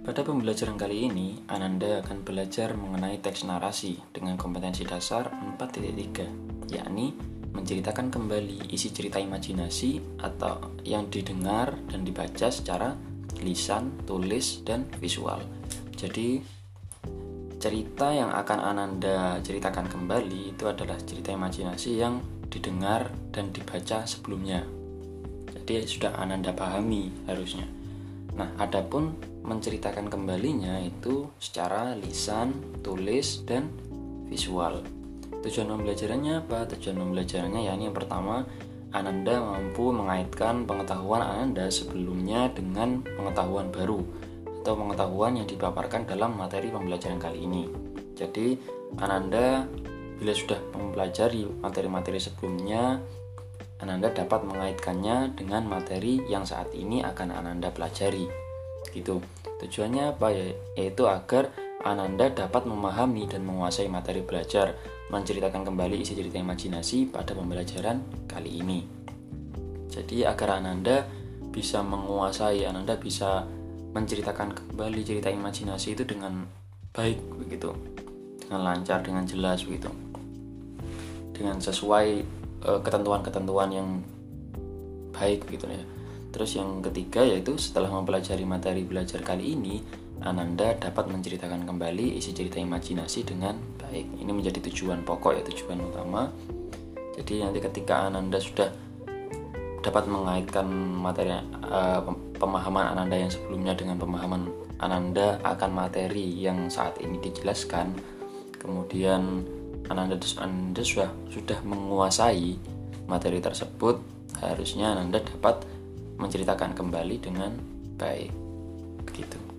Pada pembelajaran kali ini, Ananda akan belajar mengenai teks narasi dengan kompetensi dasar 4.3, yakni menceritakan kembali isi cerita imajinasi atau yang didengar dan dibaca secara lisan, tulis, dan visual. Jadi, cerita yang akan Ananda ceritakan kembali itu adalah cerita imajinasi yang didengar dan dibaca sebelumnya. Jadi sudah Ananda pahami harusnya. Nah, adapun menceritakan kembalinya itu secara lisan, tulis, dan visual. Tujuan pembelajarannya apa? Tujuan pembelajarannya yakni yang pertama, Ananda mampu mengaitkan pengetahuan Ananda sebelumnya dengan pengetahuan baru atau pengetahuan yang dipaparkan dalam materi pembelajaran kali ini. Jadi, Ananda bila sudah mempelajari materi-materi sebelumnya, Ananda dapat mengaitkannya dengan materi yang saat ini akan Ananda pelajari gitu. Tujuannya apa? Ya yaitu agar Ananda dapat memahami dan menguasai materi belajar menceritakan kembali isi cerita imajinasi pada pembelajaran kali ini. Jadi agar Ananda bisa menguasai Ananda bisa menceritakan kembali cerita imajinasi itu dengan baik begitu. Dengan lancar dengan jelas begitu. Dengan sesuai eh, ketentuan-ketentuan yang baik gitu ya Terus yang ketiga yaitu setelah mempelajari materi belajar kali ini, Ananda dapat menceritakan kembali isi cerita imajinasi dengan baik. Ini menjadi tujuan pokok ya, tujuan utama. Jadi nanti ketika Ananda sudah dapat mengaitkan materi uh, pemahaman Ananda yang sebelumnya dengan pemahaman Ananda akan materi yang saat ini dijelaskan, kemudian Ananda, Ananda sudah sudah menguasai materi tersebut, harusnya Ananda dapat menceritakan kembali dengan baik. Begitu